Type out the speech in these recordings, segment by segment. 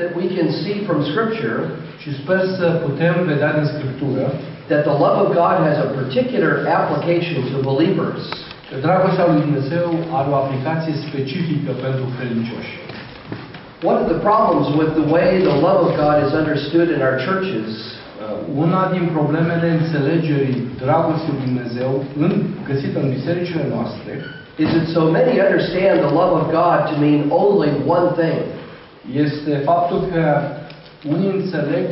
that we can see from Scripture Și sper să putem vedea din Scriptură that the love of God has a particular application to believers. că dragostea lui Dumnezeu are o aplicație specifică pentru credincioși. One of the problems with the way the love of God is understood in our churches Uh, Una din problemele înțelegerii dragostei lui Dumnezeu în, găsită în bisericile noastre is that so many understand the love of God to mean only one thing. Este faptul că unii înțeleg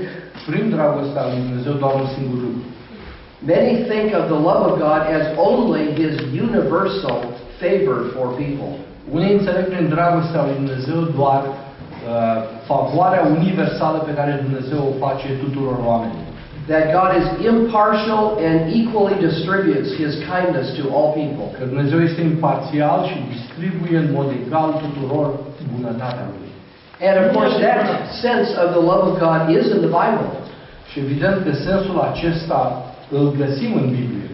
prin dragostea lui Dumnezeu doar un singur lucru. Many think of the love of God as only His universal favor for people. Unii înțeleg prin dragostea lui Dumnezeu doar uh, favoarea universală pe care Dumnezeu o face tuturor oamenilor. That God is impartial and equally distributes His kindness to all people. Că Dumnezeu este imparțial și distribuie în mod egal tuturor bunătatea Lui. And of course, that sense of the love of God is in the Bible. Și evident că sensul acesta îl găsim în Biblie.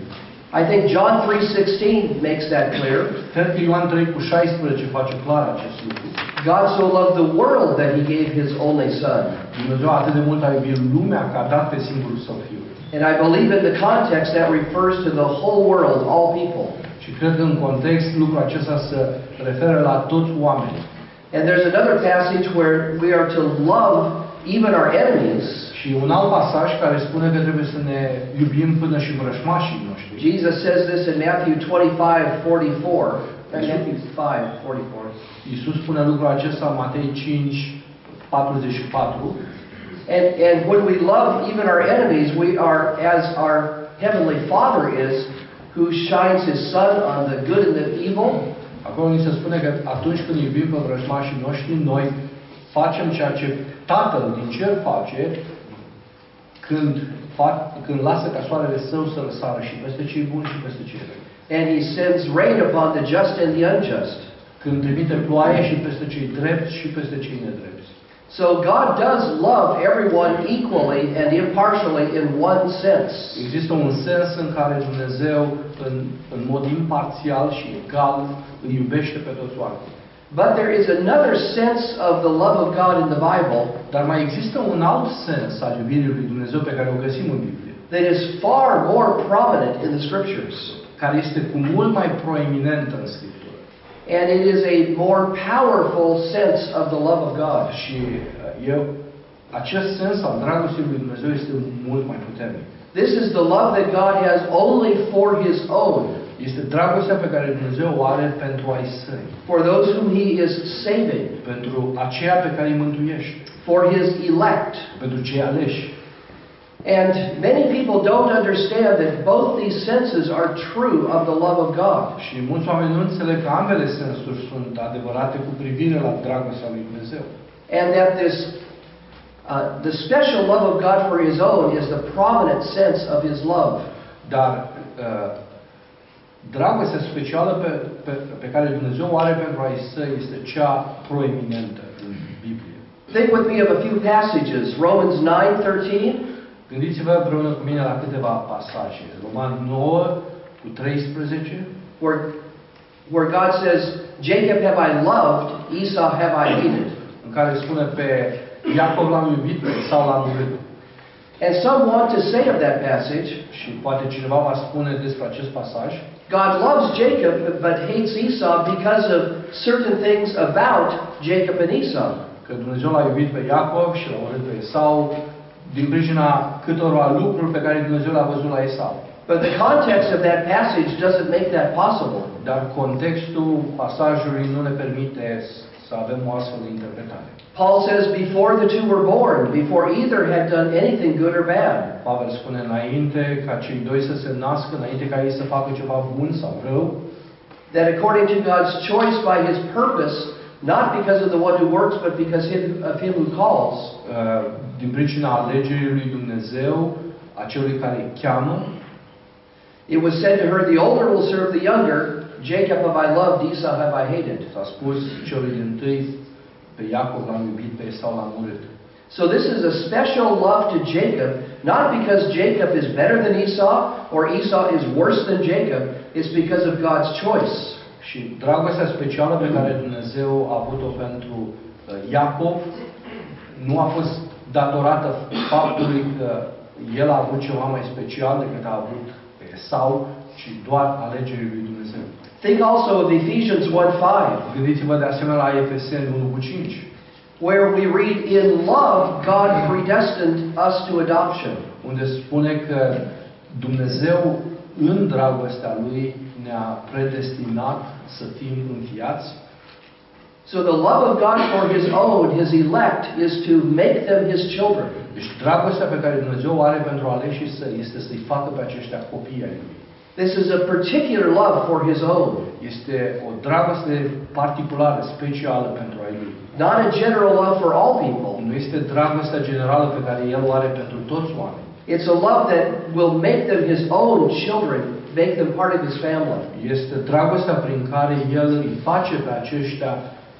I think John 3:16 makes that clear. Cred că Ioan 3 cu 16 face clar acest lucru. God so loved the world that He gave His only Son. Dumnezeu atât de mult a iubit lumea că a dat pe singurul său Fiu. And I believe in the context that refers to the whole world, all people. Și cred că în context lucrul acesta se referă la toți oamenii. And there's another passage where we are to love even our enemies. Și un alt pasaj care spune că trebuie să ne iubim până și vrășmașii noștri. Jesus says this in Matthew 25, 44. Uh, Matthew 5, 44. Spune lucrul acesta în Matei 5, 44. And, and when we love even our enemies, we are as our Heavenly Father is, who shines His sun on the good and the evil. Acolo ni se spune că atunci când iubim pe vrăjmașii noștri, noi facem ceea ce Tatăl din cer face când, fac, când lasă ca soarele său să răsară și peste cei buni și peste cei răi. And He sends rain upon the just and the unjust. Când trimite ploaie și peste cei drepți și peste cei nedrepți. So God does love everyone equally and impartially in one sense. Există un sens în care Dumnezeu, în, în mod imparțial și egal, îi iubește pe toți oamenii. But there is another sense of the love of God in the Bible Dar mai există un alt sens al iubirii lui Dumnezeu pe care o găsim în Biblie, that is far more prominent in the Scriptures. care este cu mult mai proeminentă în Scriptură. And it is a more powerful sense of the love of God. Și uh, eu, acest sens al dragostei lui Dumnezeu este mult mai puternic. This is the love that God has only for His own, Este dragostea pe care Dumnezeu o are pentru ai săi, for those whom He is saving, pentru aceea pe care îi mântuiește, for His elect. pentru cei aleși. And many people don't understand that both these senses are true of the love of God. Și mulți oameni nu înțeleg că ambele sensuri sunt adevărate cu privire la dragostea lui Dumnezeu. And that this uh, the special love of God for His own is the prominent sense of His love. Dar uh, dragostea specială pe, pe, pe care Dumnezeu o are pentru ai săi este cea proeminentă în Biblie. Think with me of a few passages. Romans 9:13. Gândiți-vă împreună cu mine la câteva pasaje. Roman 9 cu 13, where, where God says, Jacob have I loved, Esau have I hated. în care spune pe Iacov l-am iubit, pe Esau l-am urât. And some want to say of that passage, Și poate cineva va spune despre acest pasaj, God loves Jacob but hates Esau because of certain things about Jacob and Esau. că Dumnezeu l-a iubit pe Iacov și l-a urât pe Esau din pricina câtorva lucruri pe care Dumnezeu le-a văzut la Esau. But the context of that passage doesn't make that possible. Dar contextul pasajului nu ne permite să avem o astfel de interpretare. Paul says, before the two were born, before either had done anything good or bad, Pavel spune înainte ca cei doi să se nască, înainte ca ei să facă ceva bun sau rău, that according to God's choice by his purpose, not because of the one who works, but because him, of him who calls, uh, din pricina alegerii lui Dumnezeu, a celui care îi cheamă, it was said to her, The older will serve the younger. Jacob have I loved, Esau have I hated. s-a spus celui din tâi, pe Iacov l-am iubit, pe Esau l-am urât. So this is a special love to Jacob, not because Jacob is better than Esau or Esau is worse than Jacob. It's because of God's choice. Și dragostea specială pe care Dumnezeu a avut-o pentru uh, Iacov nu a fost datorată faptului că el a avut ceva mai special decât a avut Esau, ci doar alegerii lui Dumnezeu. Think also of Ephesians 1:5, Gândiți-vă de asemenea la Efeseni 1 cu 5, where we read, In love, God predestined us to adoption. unde spune că Dumnezeu în dragostea Lui ne-a predestinat să fim înfiați. So the love of God for His own, His elect, is to make them His children. Deci dragostea pe care Dumnezeu o are pentru aleșii săi este să-i facă pe aceștia copii ai Lui. This is a particular love for His own, Este o dragoste particulară, specială pentru ai Lui. not a general love for all people. Nu este dragostea generală pe care El o are pentru toți oamenii. It's a love that will make them His own children, make them part of His family. Este dragostea prin care El îi face pe aceștia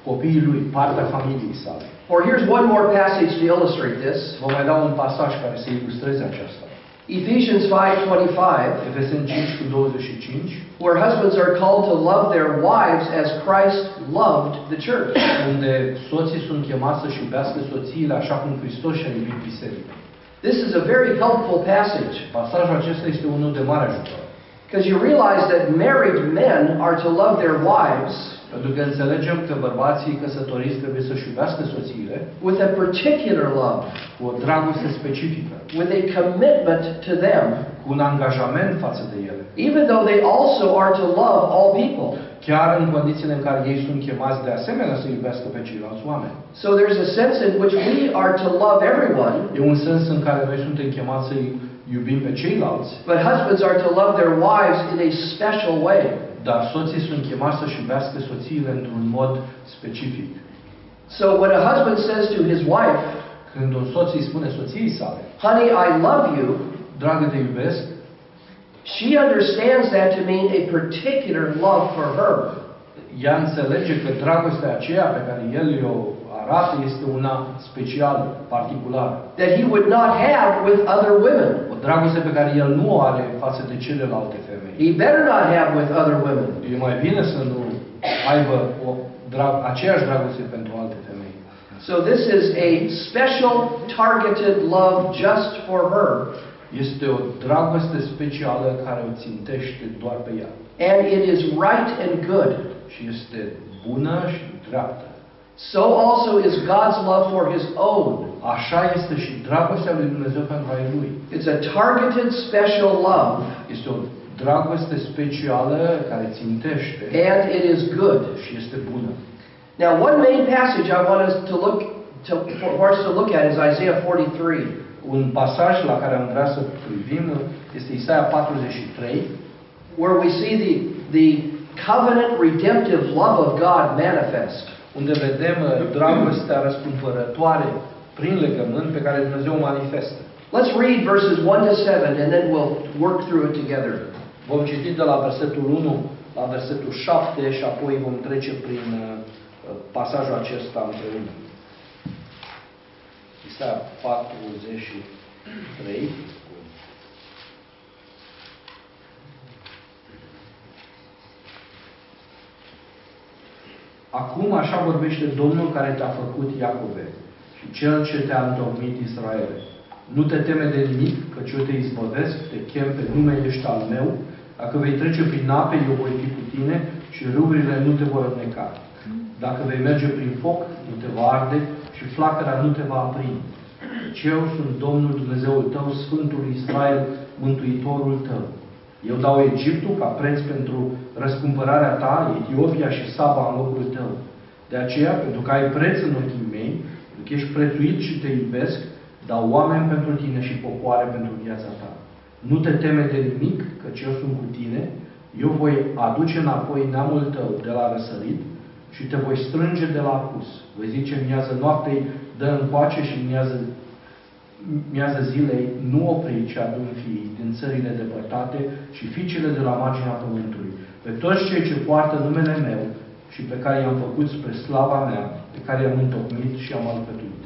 copiii Lui, partea familiei sale. Or here's one more passage to illustrate this. Vă mai dau un pasaj care să ilustreze aceasta. Ephesians 5:25, Efeseni 5 cu 25, where husbands are called to love their wives as Christ loved the church. unde soții sunt chemați să-și iubească soțiile așa cum Hristos și-a iubit biserica. This is a very helpful passage Pasajul acesta este unul de mare ajutor. because you realize that married men are to love their wives Pentru că înțelegem că bărbații căsătoriți trebuie să-și iubească soțiile with a particular love, cu o dragoste specifică, with a commitment to them, cu un angajament față de ele, even though they also are to love all people. chiar în condițiile în care ei sunt chemați de asemenea să iubească pe ceilalți oameni. So there's a sense in which we are to love everyone, E un sens în care noi suntem chemați să iubim pe ceilalți, but husbands are to love their wives in a special way. Dar soții sunt chemați să-și iubească soțiile într-un mod specific. So when a husband says to his wife, Când un soț îi spune soției sale, Honey, I love you, dragă te iubesc, she understands that to mean a particular love for her. ea înțelege că dragostea aceea pe care el o arată este una specială, particulară. that he would not have with other women. O dragoste pe care el nu o are față de celelalte femei. He better not have with other women. E mai bine să nu aibă o drag, aceeași dragoste pentru alte femei. So this is a special targeted love just for her, Este o dragoste specială care o țintește doar pe ea. and it is right and good. Și este bună și dreaptă. So also is God's love for his own. Așa este și dragostea lui Dumnezeu pentru ai Lui. It's a targeted special love, Este o dragoste specială care țintește and it is good. și este bună. Now, one main passage I want us to look to, for us to look at is Isaiah 43. Un pasaj la care am vrea să privim este Isaia 43, where we see the, the covenant redemptive love of God manifest. Unde vedem uh, dragostea răscumpărătoare prin legământ pe care Dumnezeu o manifestă. Let's read verses 1 to 7 and then we'll work through it together. Vom citi de la versetul 1 la versetul 7 și apoi vom trece prin uh, pasajul acesta împreună. Isaia 43. Acum așa vorbește Domnul care te-a făcut Iacove și Cel ce te-a întocmit Israele. Nu te teme de nimic, căci eu te izbăvesc, te chem pe nume ești al meu. Dacă vei trece prin ape, eu voi fi cu tine și râurile nu te vor înneca. Dacă vei merge prin foc, nu te va arde și flacăra nu te va aprinde. Căci eu sunt Domnul Dumnezeul tău, Sfântul Israel, Mântuitorul tău. Eu dau Egiptul ca preț pentru răscumpărarea ta, Etiopia și Saba în locul tău. De aceea, pentru că ai preț în ochii mei, pentru că ești prețuit și te iubesc, dau oameni pentru tine și popoare pentru viața ta. Nu te teme de nimic, căci eu sunt cu tine, eu voi aduce înapoi neamul tău de la răsărit și te voi strânge de la apus. Voi zice miază noaptei, dă încoace și miază, miază zilei, nu opri ce adun fiii din țările depărtate și fiicele de la marginea pământului. Pe toți cei ce poartă numele meu și pe care i-am făcut spre slava mea, pe care i-am întocmit și am alcătuit.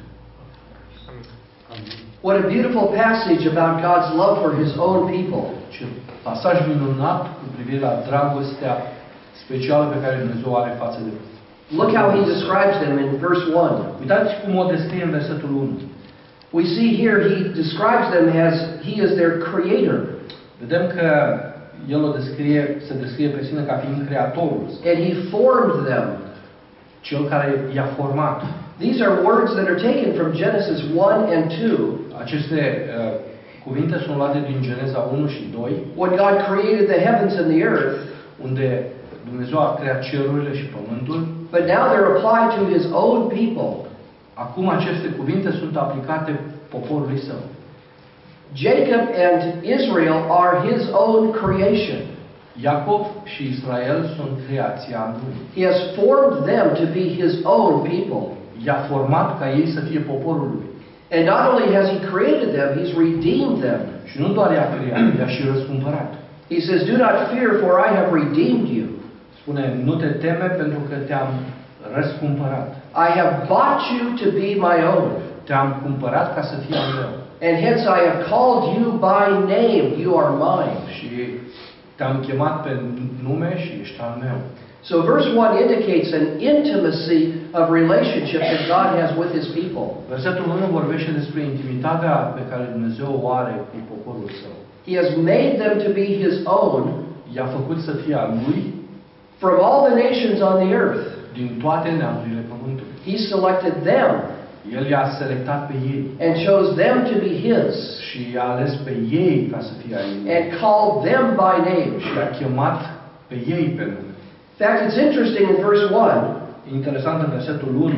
What a beautiful passage about God's love for his own people. Ce pasaj minunat cu privire la dragostea specială pe care Dumnezeu o are față de Look how he describes them in verse 1. Uitați cum o descrie în versetul 1. We see here he describes them as he is their creator. Vedem că el o descrie, se descrie pe sine ca fiind creatorul, And he formed them. cel care i-a format. These are words that are taken from Genesis 1 and 2. Aceste uh, cuvinte sunt luate din Geneza 1 și 2, When God created the heavens and the earth, unde Dumnezeu a creat cerurile și pământul. but now they're applied to his own people. Acum aceste cuvinte sunt aplicate poporului său. Jacob and Israel are his own creation. Iacov și Israel sunt creația lui. He has formed them to be his own people. I-a format ca ei să fie poporul lui. And not only has he created them, he's redeemed them. Și nu doar i-a creat, i-a și răscumpărat. He says, Do not fear, for I have redeemed you. Spune, nu te teme pentru că te-am răscumpărat. I have bought you to be my own. Te-am cumpărat ca să fii al meu. And hence I have called you by name. You are mine. Și te-am chemat pe nume și ești al meu. So verse 1 indicates an intimacy of relationship that God has with his people. Versetul 1 vorbește despre intimitatea pe care Dumnezeu o are cu poporul său. He has made them to be his own I-a făcut să fie al lui from all the nations on the earth. din toate neamurile. He selected them El i-a selectat pe ei and chose them to be his și i-a ales pe ei ca să fie ai lui. and called them by name. Și i-a chemat pe ei pe nume. In fact, it's interesting in verse 1, Interesant în versetul 1,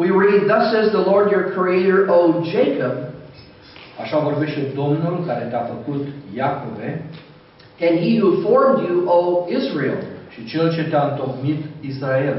we read, Thus says the Lord your Creator, O Jacob, așa vorbește Domnul care te-a făcut Iacove and he who formed you, O Israel. și cel ce te-a întocmit Israel.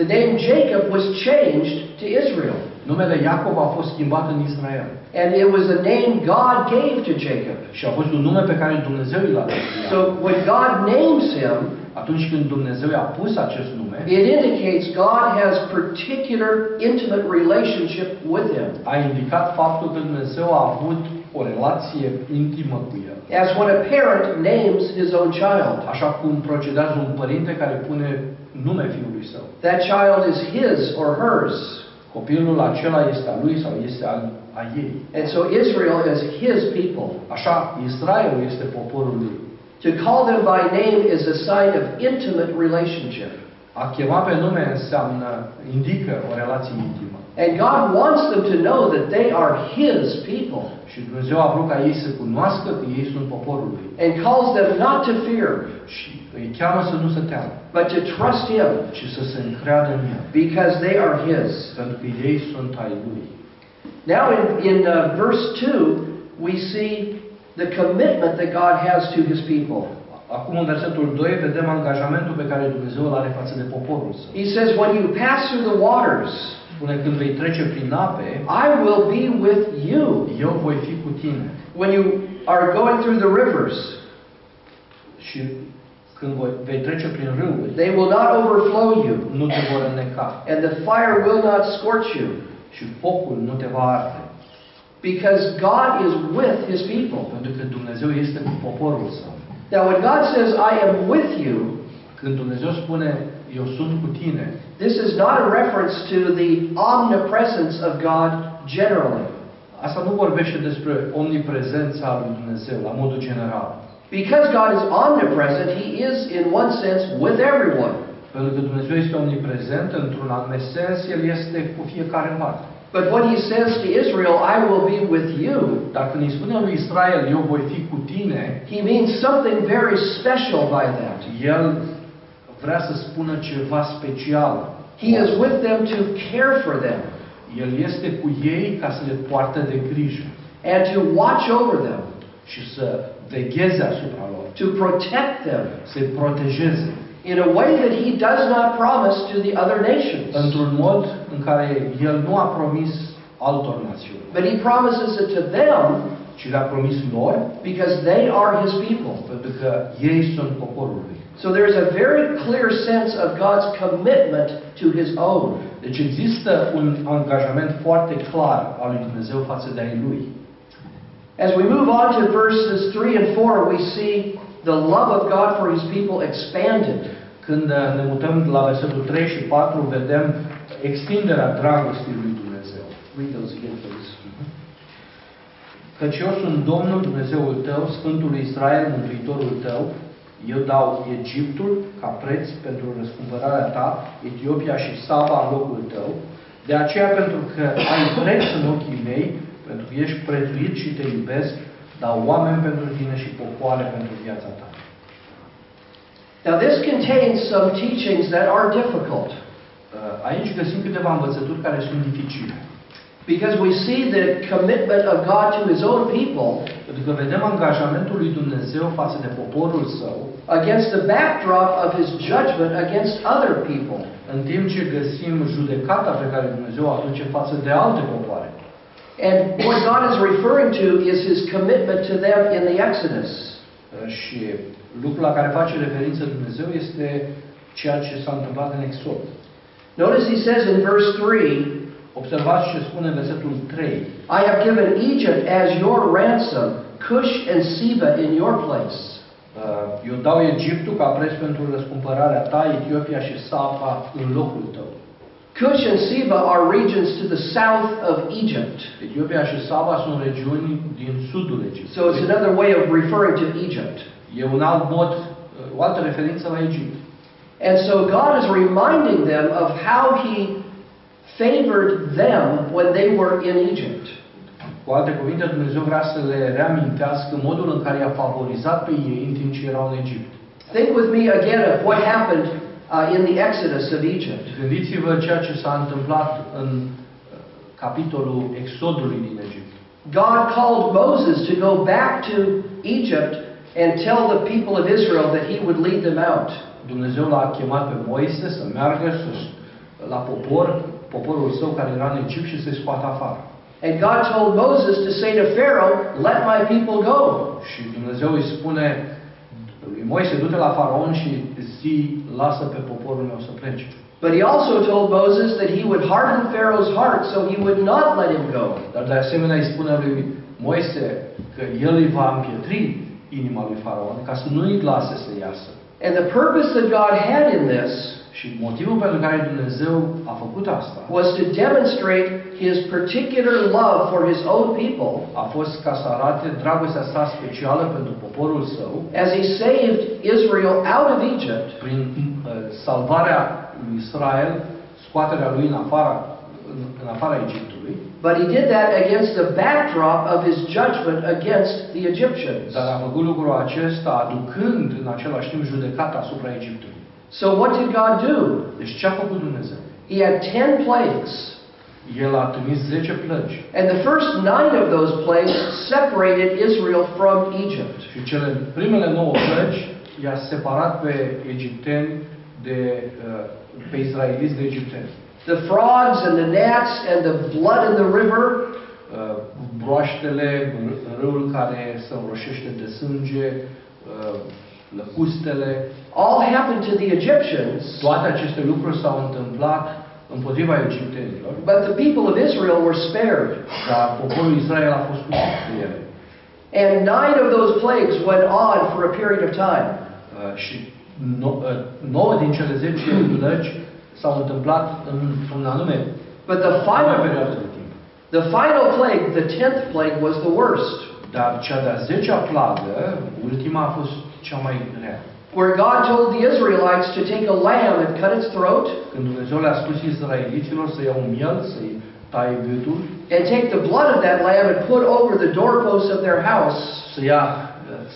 The name Jacob was changed to Israel. Numele Iacov a fost schimbat în Israel And it was a name God gave to Jacob. și a fost un nume pe care Dumnezeu îl a dat. lui Iacov. So when God names him, Atunci când Dumnezeu i-a pus acest nume, it indicates God has particular intimate relationship with him. a indicat faptul că Dumnezeu a avut o relație intimă cu el. As when a parent names his own child. Așa cum procedează un părinte care pune nume fiului său. That child is his or hers. Copilul acela este al lui sau este al a ei. And so Israel is his people. Așa, Israelul este poporul lui. To call them by name is a sign of intimate relationship. A chema pe nume înseamnă, indică o relație intimă. And God wants them to know that they are his people. Și Dumnezeu a vrut ca ei să cunoască că ei sunt poporul lui. And calls them not to fear, Și îi cheamă să nu se teamă, but to trust him ci să se încreadă în el. because they are his. Pentru că ei sunt ai lui. Now in, in uh, verse 2, we see the commitment that God has to his people. Acum în versetul 2 vedem angajamentul pe care Dumnezeu îl are față de poporul său. He says, when you pass through the waters, Spune când vei trece prin ape, I will be with you. eu voi fi cu tine. When you are going through the rivers, Și când voi, vei trece prin râuri, they will not overflow you, nu te vor înneca. and the fire will not scorch you, Și focul nu te va arde. because God is with his people. Pentru că Dumnezeu este cu poporul său. Now, when God says, I am with you, Când Dumnezeu spune, eu sunt cu tine, this is not a reference to the omnipresence of God generally. asta nu vorbește despre omniprezența lui Dumnezeu, la modul general. Because God is omnipresent, He is, in one sense, with everyone. Pentru că Dumnezeu este omniprezent, într-un anume sens, El este cu fiecare în parte. But when He says to Israel, I will be with you, când îi spune lui Israel, eu voi fi cu tine, He means something very special by that. El vrea să spună ceva special. He is with them to care for them El este cu ei ca să le poartă de grijă and to watch over them, și să vegheze asupra lor, to protect them să-i protejeze in a way that He does not promise to the other nations. într-un mod în care El nu a promis altor națiuni, But He promises it to them ci le-a promis lor because they are His people. pentru că ei sunt poporul lui. So there's a very clear sense of God's commitment to His own. Deci există un angajament foarte clar al lui Dumnezeu față de ai lui. As we move on to verses 3 and 4, we see the love of God for His people expanded. Când uh, ne mutăm la versetul 3 și 4, vedem extinderea dragostii lui Dumnezeu. Read those again, please. Căci eu sunt Domnul Dumnezeul tău, Sfântul Israel, Mântuitorul tău. Eu dau Egiptul ca preț pentru răscumpărarea ta, Etiopia și Saba în locul tău. De aceea, pentru că ai preț în ochii mei, pentru că ești prețuit și te iubesc, dau oameni pentru tine și popoare pentru viața ta. Now, this contains some teachings that are difficult Uh, Aici găsim câteva învățături care sunt dificile. Because we see the commitment of God to His own people Pentru că vedem angajamentul lui Dumnezeu față de poporul său, against the backdrop of His judgment against other people. în timp ce găsim judecata pe care Dumnezeu o aduce față de alte popoare. And what God is referring to is His commitment to them in the Exodus. Uh, Și lucrul la care face referință Dumnezeu este ceea ce s-a întâmplat în Exod. Notice He says in verse 3 Observați ce spune versetul 3. I have given Egypt as your ransom, Cush and Seba in your place. Uh, Eu dau Egiptul ca preț pentru răscumpărarea ta, Etiopia și Saba în locul tău. Cush and Seba are regions to the south of Egypt. Etiopia și Saba sunt regiuni din sudul Egiptului. So it's another way of referring to Egypt. E un alt mod, uh, o altă referință la Egipt. And so God is reminding them of how He favored them when they were in Egypt. Cu alte cuvinte, Dumnezeu vrea să le reamintească modul în care i-a favorizat pe ei în timp ce erau în Egipt. Think with me again of what happened uh, in the Exodus of Egypt. Gândiți-vă ceea ce s-a întâmplat în uh, capitolul Exodului din Egipt. God called Moses to go back to Egypt and tell the people of Israel that He would lead them out. Dumnezeu l-a chemat pe Moise să meargă să, la popor, poporul său care era în Egipt și să-i scoată afară. And God told Moses to say to Pharaoh, Let my people go. Și Dumnezeu îi spune lui Moise, du-te la faraon și zi, lasă pe poporul meu să plece. But he also told Moses that he would harden Pharaoh's heart so he would not let him go. Dar de asemenea îi spune lui Moise că el îi va împietri inima lui faraon ca să nu îi lase să iasă. And the purpose that God had in this Și motivul pentru care Dumnezeu a făcut asta was to demonstrate his particular love for his own people a fost ca să arate dragostea sa specială pentru poporul său as he saved Israel out of Egypt prin uh, salvarea lui Israel, scoaterea lui în afara, în, în afara Egiptului, But he did that against the backdrop of his judgment against the Egyptians. dar a făcut lucrul acesta aducând în același timp judecata asupra Egiptului. So what did God do? Deci ce a făcut Dumnezeu? He had ten plagues. El a trimis 10 plăci And the first nine of those plagues separated Israel from Egypt. și cele primele 9 plăci i-a separat pe egipteni de uh, pe israeliți de egipteni. The frogs and the gnats and the blood in the river Uh, broaștele, r- râul care se înroșește de sânge, uh, lăcustele, all happened to the Egyptians, toate aceste lucruri s-au întâmplat împotriva egiptenilor, but the people of Israel were spared. dar poporul Israel a fost scutit de ele. And nine of those plagues went on for a period of time. Uh, și no- uh, nouă din cele 10 plăci s-au întâmplat în un anume But the anume final, perioadă de timp. the final plague, the tenth plague, was the worst. Dar cea de-a zecea plagă, ultima a fost cea mai rea. Where God told the Israelites to take a lamb and cut its throat, Când Dumnezeu le-a spus israeliților să iau un miel, să-i gâtul, and take the blood of that lamb and put over the doorposts of their house, să ia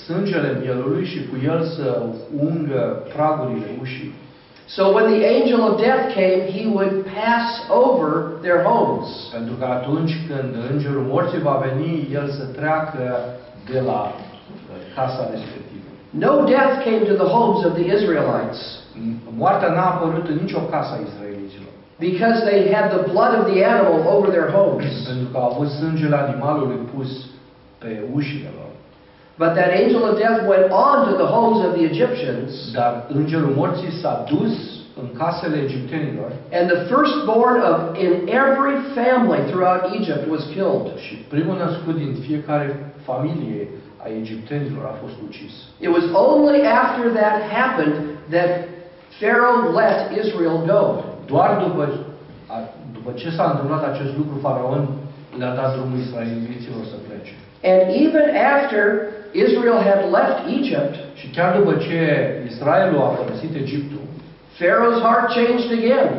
sângele mielului și cu el să ungă pragurile ușii. so when the angel of death came, he would pass over their homes. Pentru că atunci când îngerul morții va veni, el să treacă de la casa respectivă. No death came to the homes of the Israelites mm. Moartea n-a apărut în nicio casă a israeliților. because they had the blood of the animal over their homes. Pentru că au avut sângele animalului pus pe ușile lor. But that angel of death went on to the homes of the Egyptians, Dar îngerul morții s-a dus în casele egiptenilor and the firstborn of in every family throughout Egypt was killed. și primul născut din fiecare familie a egiptenilor a fost ucis. It was only after that happened that Pharaoh let Israel go. Doar după, a, după ce s-a întâmplat acest lucru, Faraon le-a dat drumul israeliților să plece. And even after Israel had left Egypt, Și chiar după ce Israelul a părăsit Egiptul, Pharaoh's heart changed again.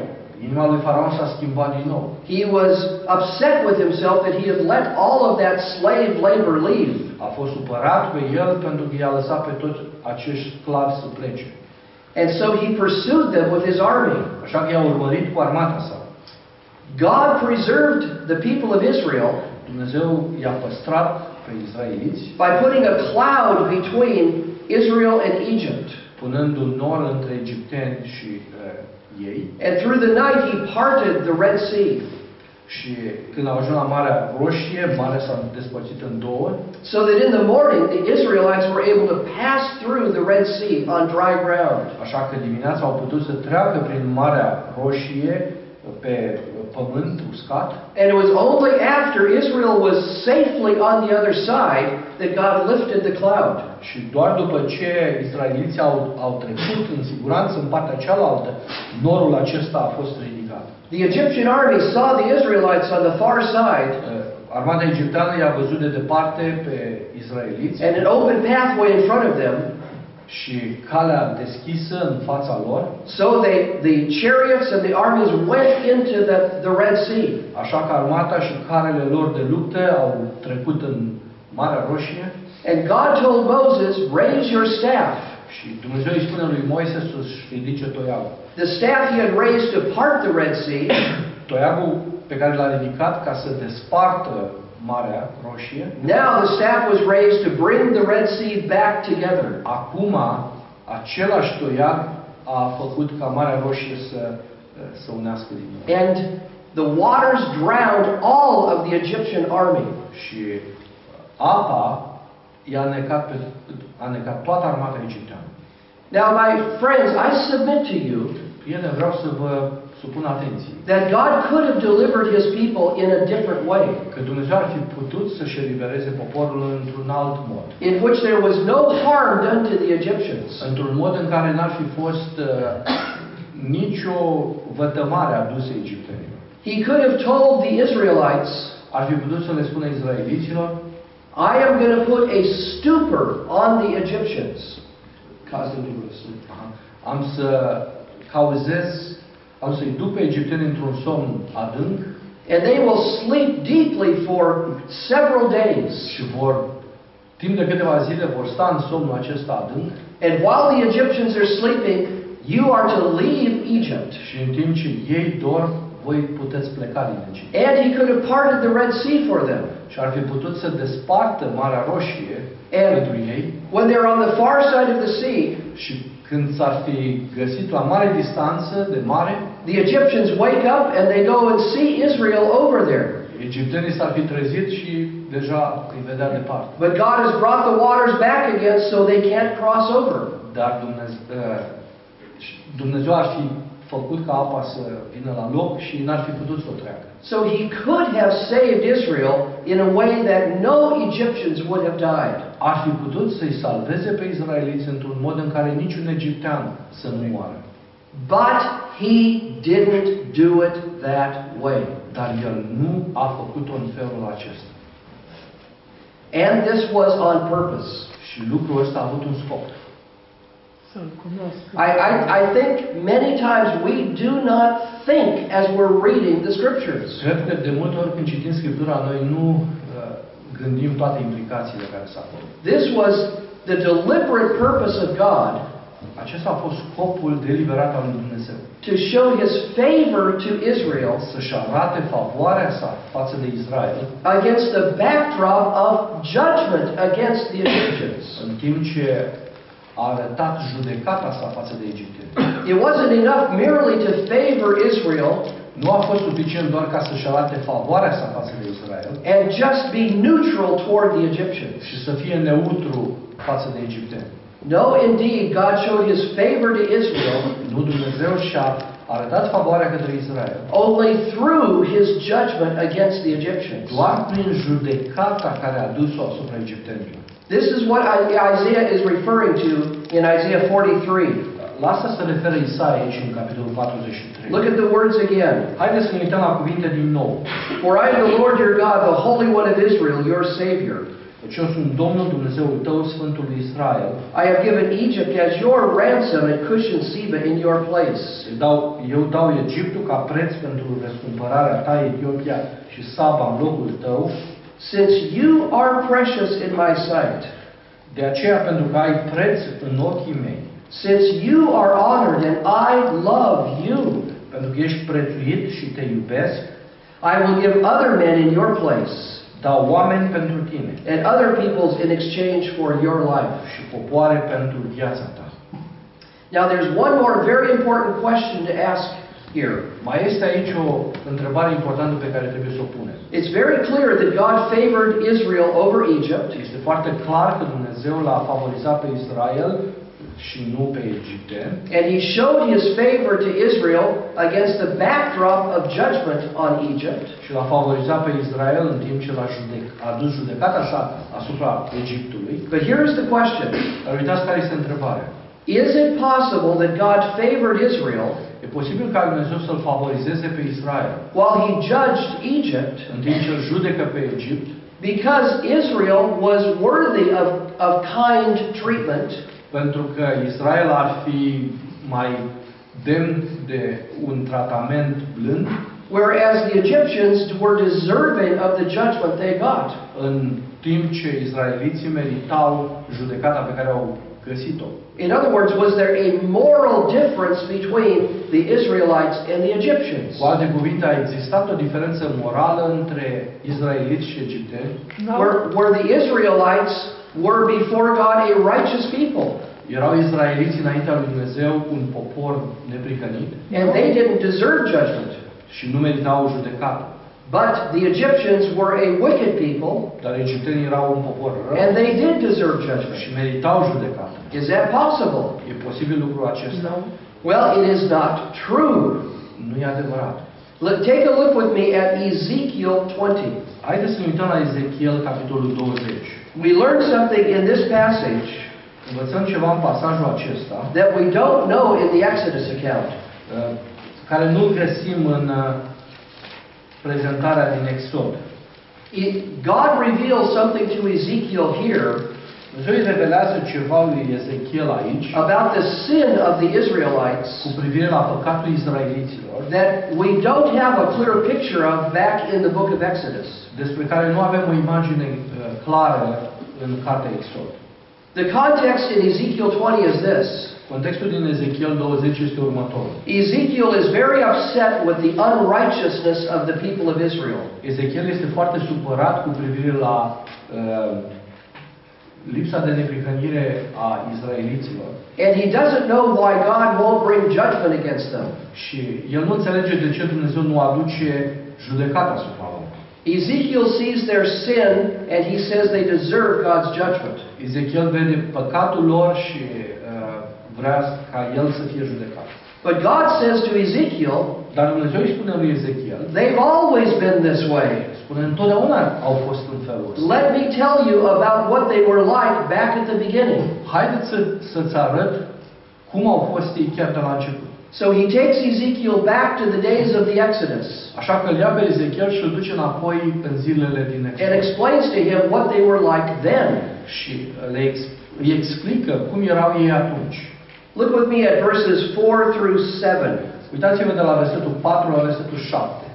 inima lui Faraon s-a schimbat din nou. He was upset with himself that he had let all of that slave labor leave. A fost supărat pe el pentru că i-a lăsat pe toți acești sclavi să plece. And so he pursued them with his army. Așa că i-a urmărit cu armata sa. God preserved the people of Israel Dumnezeu i-a păstrat pe izraeliți, by putting a cloud between Israel and Egypt. punând un nor între egipteni și uh, ei. And through the night he parted the Red Sea Și când au ajuns la Marea Roșie, Marea s-a despărțit în două, so that in the morning the Israelites were able to pass through the Red Sea on dry ground. așa că dimineața au putut să treacă prin Marea Roșie pe pământ uscat. And it was only after Israel was safely on the other side that God lifted the cloud. Și doar după ce israeliții au, au trecut în siguranță în partea cealaltă, norul acesta a fost ridicat. The Egyptian army saw the Israelites on the far side Uh, Armata egipteană i-a văzut de departe pe israeliți and an open pathway in front of them. și calea deschisă în fața lor, So they, the chariots and the armies went into the, the Red Sea. așa că armata și carele lor de luptă au trecut în Marea Roșie And God told Moses, raise your staff. Și Dumnezeu îi spune lui Moise să-și ridice toiagul. The staff he had raised to part the Red Sea Toiagul pe care l-a ridicat ca să despartă Marea Roșie, Now the staff was raised to bring the Red Sea back together. acum același toiag a făcut ca Marea Roșie să, să unească din nou. And the waters drowned all of the Egyptian army. Și apa i-a necat, pe, a necat toată armata egipteană. Now, my friends, I submit to you Prieteni, vreau să vă supun atenție that God could have delivered his people in a different way, că Dumnezeu ar fi putut să-și elibereze poporul într-un alt mod. in which there was no harm done to the Egyptians. Într-un mod în care n-ar fi fost uh, nicio vătămare adusă egiptenilor. He could have told the Israelites, Ar fi putut să le spună izraeliților, I am going to put a stupor on the Egyptians. Aha. am să cauzez, am să-i duc pe egipteni într-un somn adânc And they will sleep deeply for several days. și vor, timp de câteva zile, vor sta în somnul acesta adânc And while the Egyptians are sleeping, you are to leave Egypt. și în timp ce ei dorm, voi puteți pleca din Egipt. And he could have parted the Red Sea for them. Și ar fi putut să despartă Marea Roșie And pentru ei when they're on the far side of the sea, și când s-ar fi găsit la mare distanță de mare, the Egyptians wake up and they go and see Israel over there. egiptenii s-ar fi trezit și deja îi vedea departe. But God has brought the waters back again so they can't cross over. Dar Dumnezeu, Dumnezeu ar fi făcut ca apa să vină la loc și n-ar fi putut să o treacă. So he could have saved Israel in a way that no Egyptians would have died. Ar fi putut să-i salveze pe izraeliți într-un mod în care niciun egiptean să nu moară. But he didn't do it that way. Dar el nu a făcut-o în felul acesta. And this was on purpose. Și lucrul ăsta a avut un scop. I, I, I think many times we do not think as we're reading the scriptures. Cred că de multe ori când citim Scriptura, noi nu uh, gândim toate implicațiile care acolo. This was the deliberate purpose of God Acesta a fost scopul deliberat al lui Dumnezeu. to show his favor to Israel Să-și arate favoarea sa față de Israel, against the backdrop of judgment against the Egyptians. în timp ce a arătat judecata sa față de egipteni. It wasn't enough merely to favor Israel Nu a fost suficient doar ca să-și arate favoarea sa față de Israel and just be neutral toward the Egyptians. și să fie neutru față de egipteni. No, indeed, God showed his favor to Israel Nu Dumnezeu și-a arătat favoarea către Israel only through his judgment against the Egyptians. doar prin judecata care a dus-o asupra egiptenilor. This is what I- Isaiah is referring to in Isaiah 43. la asta se referă Isaia aici în capitolul 43. Look at the words again. Haideți să ne uităm la cuvinte din nou. For I am the Lord your God, the Holy One of Israel, your Savior. Deci eu sunt Domnul Dumnezeul tău, Sfântul lui Israel. I have given Egypt as your ransom at Cush and Seba in your place. Eu dau, eu dau Egiptul ca preț pentru răscumpărarea ta, Etiopia și Saba în locul tău. Since you are precious in my sight, De aceea, pentru că ai preț în ochii mei, since you are honored and I love you, pentru că ești prețuit și te iubesc, I will give other men in your place dau oameni pentru tine and other peoples in exchange for your life. și popoare pentru viața ta. Now there's one more very important question to ask here. Mai este aici o întrebare importantă pe care trebuie să o punem. It's very clear that God favored Israel over Egypt, Este foarte clar că Dumnezeu l-a favorizat pe Israel și nu pe Egipteni and He showed His favor to Israel against the backdrop of judgment on Egypt. și l-a favorizat pe Israel în timp ce l-a judec, a adus judecata sa asupra Egiptului. But here's the question Dar uitați care este întrebarea. Is it possible that God favored Israel E posibil ca Dumnezeu să-l favorizeze pe Israel. while He judged Egypt? În timp ce îl judecă pe Egipt. Because Israel was worthy of, of kind treatment. Pentru că Israel ar fi mai demn de un tratament blând. Whereas the Egyptians were deserving of the judgment they got? în timp ce izraeliții meritau judecata pe care au găsit-o. In other words, was there a moral difference between the Israelites and the Egyptians? Cu alte cuvinte, a existat o diferență morală între izraeliți și egipteni. N-au, Where, where the Israelites were before God a righteous people, Erau izraeliți înaintea lui Dumnezeu un popor neprihănit and they didn't deserve judgment. și nu meritau judecată. But the Egyptians were a wicked people, Dar egiptenii erau un popor rău and they did deserve și judgment. meritau judecată. Is that possible? E posibil lucrul acesta? n-au. Well, it is not true. Nu e adevărat. Let, take a look with me at Ezekiel 20. Haideți să ne uităm la Ezechiel, capitolul 20. We learn something in this passage Învățăm ceva în pasajul acesta, that we don't know in the Exodus account. uh, care nu găsim în uh, prezentarea din Exod. E- God reveals something to Ezekiel here Dumnezeu îi revelează ceva lui Ezechiel aici about the sin of the Israelites cu privire la păcatul izraeliților, that we don't have a clear picture of back in the book of Exodus. despre care nu avem o imagine uh, clară în cartea Exod. The context in Ezekiel 20 is this. Contextul din Ezechiel 20 este următorul. Ezekiel is very upset with the unrighteousness of the people of Israel. Ezechiel este foarte supărat cu privire la uh, lipsa de neprihănire a izraeliților And he doesn't know why God won't bring judgment against them. și el nu înțelege de ce Dumnezeu nu aduce judecata asupra lor. Ezekiel sees their sin and he says they deserve God's judgment. Ezechiel vede păcatul lor și uh, vrea ca el să fie judecat. But God says to Ezekiel, Dar Dumnezeu îi spune lui Ezechiel, they've always been this way. spune întotdeauna au fost în felul ăsta. Let me tell you about what they were like back at the beginning. Haideți să, să-ți arăt cum au fost ei chiar de la început. So he takes Ezekiel back to the days of the Exodus Așa că îl ia pe Ezechiel și îl duce înapoi în zilele din and Exod. explains to him what they were like then. Și le ex, îi explică cum erau ei atunci. Look with me at verses 4 through 7. Uitați-vă de la versetul 4 la versetul 7.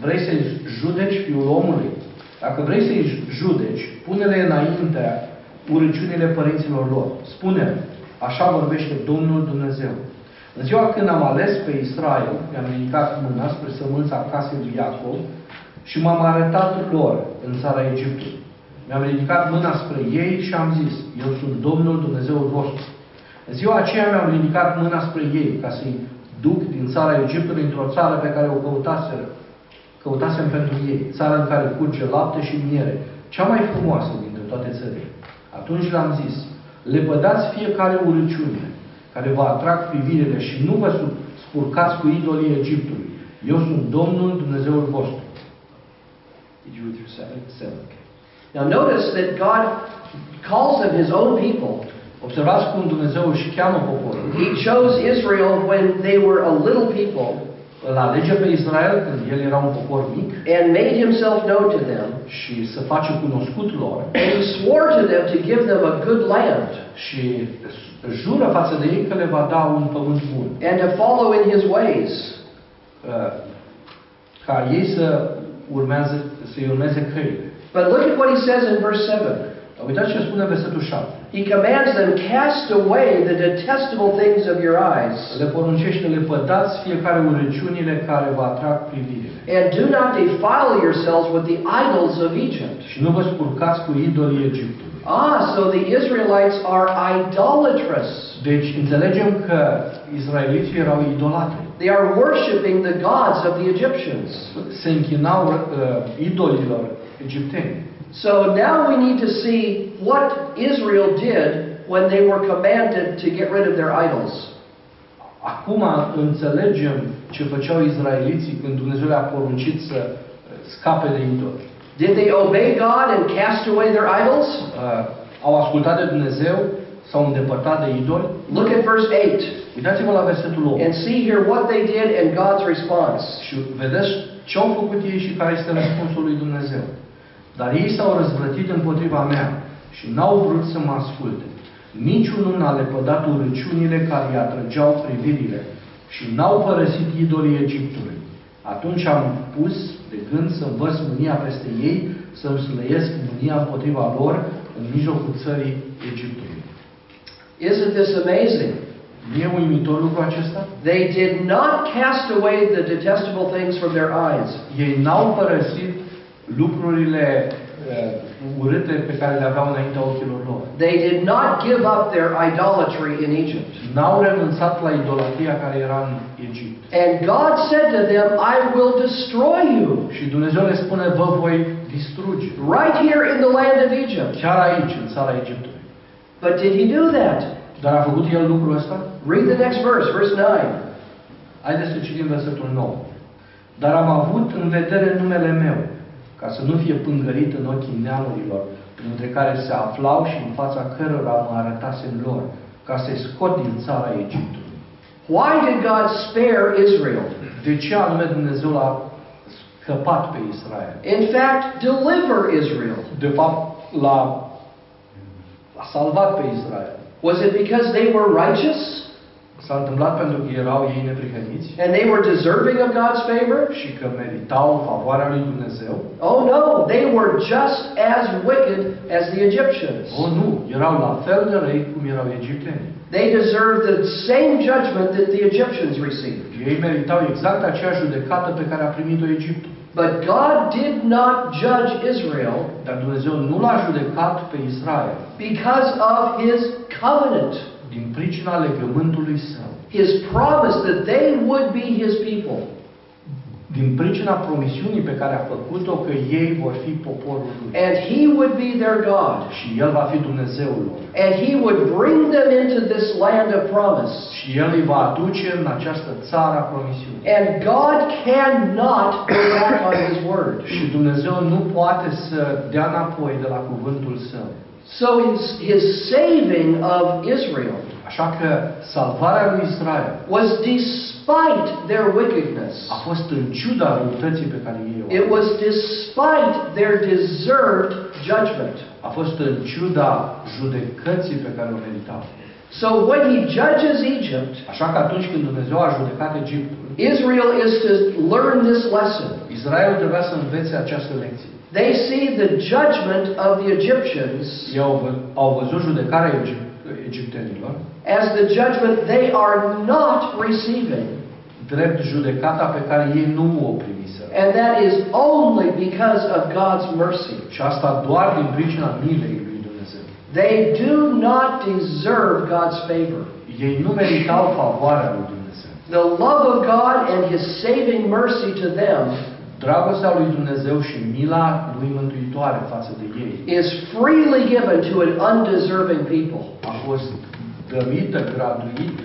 Vrei să-i judeci fiul omului? Dacă vrei să-i judeci, pune-le înaintea urăciunile părinților lor. spune așa vorbește Domnul Dumnezeu. În ziua când am ales pe Israel, mi-am ridicat mâna spre sămânța casei lui Iacov și m-am arătat lor în țara Egiptului. Mi-am ridicat mâna spre ei și am zis, eu sunt Domnul Dumnezeul vostru. În ziua aceea mi-am ridicat mâna spre ei ca să-i duc din țara Egiptului într-o țară pe care o căutaseră, căutasem pentru ei, țară în care curge lapte și miere, cea mai frumoasă dintre toate țările. Atunci le-am zis, le pădați fiecare urăciune care vă atrag privirile și nu vă su- spurcați cu idolii Egiptului. Eu sunt Domnul Dumnezeul vostru. Did you read through seven? Seven, okay. Now notice that God calls them his own people, Observați cum Dumnezeu își cheamă poporul. He chose Israel when they were a little people Îl alege pe Israel când el era un popor mic and made himself known to them. și să face cunoscut lor And he swore to them to give them a good land și jură față de ei că le va da un pământ bun. and to follow in his ways. Uh, ca ei să urmează, să-i urmeze căile. But look at what he says in verse 7. Dar Uitați ce spune versetul 7. He commands them, cast away the detestable things of your eyes, Le poruncește, le pădați fiecare urăciunile care vă atrag privirile. and do not defile yourselves with the idols of Egypt. Și nu vă spurcați cu idolii Egiptului. Ah, so the Israelites are idolatrous. Deci înțelegem că israeliții erau idolatri. They are worshiping the gods of the Egyptians. Se închinau uh, idolilor egipteni. So now we need to see what Israel did when they were commanded to get rid of their idols. Acum înțelegem ce făceau izraeliții când Dumnezeu le-a poruncit să uh, scape de idoli. Did they obey God and cast away their idols? Uh, au ascultat de Dumnezeu, s-au îndepărtat de idoli. Look at verse 8 Uitați-vă la versetul 8 and see here what they did and God's response. și vedeți ce au făcut ei și care este răspunsul lui Dumnezeu. Dar ei s-au răzvrătit împotriva mea și n-au vrut să mă asculte. Niciunul n-a lepădat urăciunile care îi atrăgeau privirile și n-au părăsit idolii Egiptului. Atunci am pus de gând să învăț mânia peste ei, să-mi slăiesc mânia împotriva lor în mijlocul țării Egiptului. Isn't this amazing? Nu e uimitor lucru acesta? They did not cast away the detestable things from their eyes. Ei n-au părăsit lucrurile uh, urâte pe care le aveau înaintea ochilor lor. They did not give up their idolatry in Egypt. N-au renunțat la idolatria care era în Egipt. And God said to them, I will destroy you Și Dumnezeu le spune, vă voi distruge. right here in the land of Egypt. Chiar aici, în țara Egiptului. But did he do that? Dar a făcut el lucrul ăsta? Read the next verse, verse 9. Haideți să citim versetul 9. Dar am avut în vedere numele meu, ca să nu fie pângărit în ochii neamurilor, printre care se aflau și în fața cărora mă arătasem lor, ca să-i scot din țara Egiptului. Why did God spare Israel? De ce anume Dumnezeu l-a scăpat pe Israel? In fact, deliver Israel. De fapt, l-a, l-a salvat pe Israel. Was it because they were righteous S-a întâmplat pentru că erau ei neprihăniți and they were deserving of God's favor? și că meritau favoarea lui Dumnezeu? Oh no, they were just as wicked as the Egyptians. O, nu, erau la fel de răi cum erau egiptenii. They deserved the same judgment that the Egyptians received. Ei meritau exact aceeași judecată pe care a primit-o Egiptul. But God did not judge Israel Dar Dumnezeu nu l-a judecat pe Israel because of his covenant, din pricina legământului său, his promise that they would be his people. din pricina promisiunii pe care a făcut-o că ei vor fi poporul lui. And he would be their God. Și El va fi Dumnezeul lor. And he would bring them into this land of promise. Și El îi va aduce în această țară a promisiunii. And God cannot go back on his word. Și Dumnezeu nu poate să dea înapoi de la cuvântul său. So his, his saving of Israel Așa că salvarea lui Israel was despite their wickedness. a fost în ciuda răutății pe care ei o It au. was despite their deserved judgment. A fost în ciuda judecății pe care o meritau. So when he judges Egypt, Așa că atunci când Dumnezeu a judecat Egiptul, Israel is to learn this lesson. Israel trebuia să învețe această lecție. They see the judgment of the Egyptians Ei au, vă- au văzut judecarea Egip- egiptenilor as the judgment they are not receiving. drept judecata pe care ei nu o primiseră. And that is only because of God's mercy. Și asta doar din pricina milei lui Dumnezeu. They do not deserve God's favor. Ei nu meritau favoarea lui Dumnezeu. The love of God and His saving mercy to them Dragostea lui Dumnezeu și mila lui mântuitoare față de ei is freely given to an undeserving people. a fost dăruită gratuit,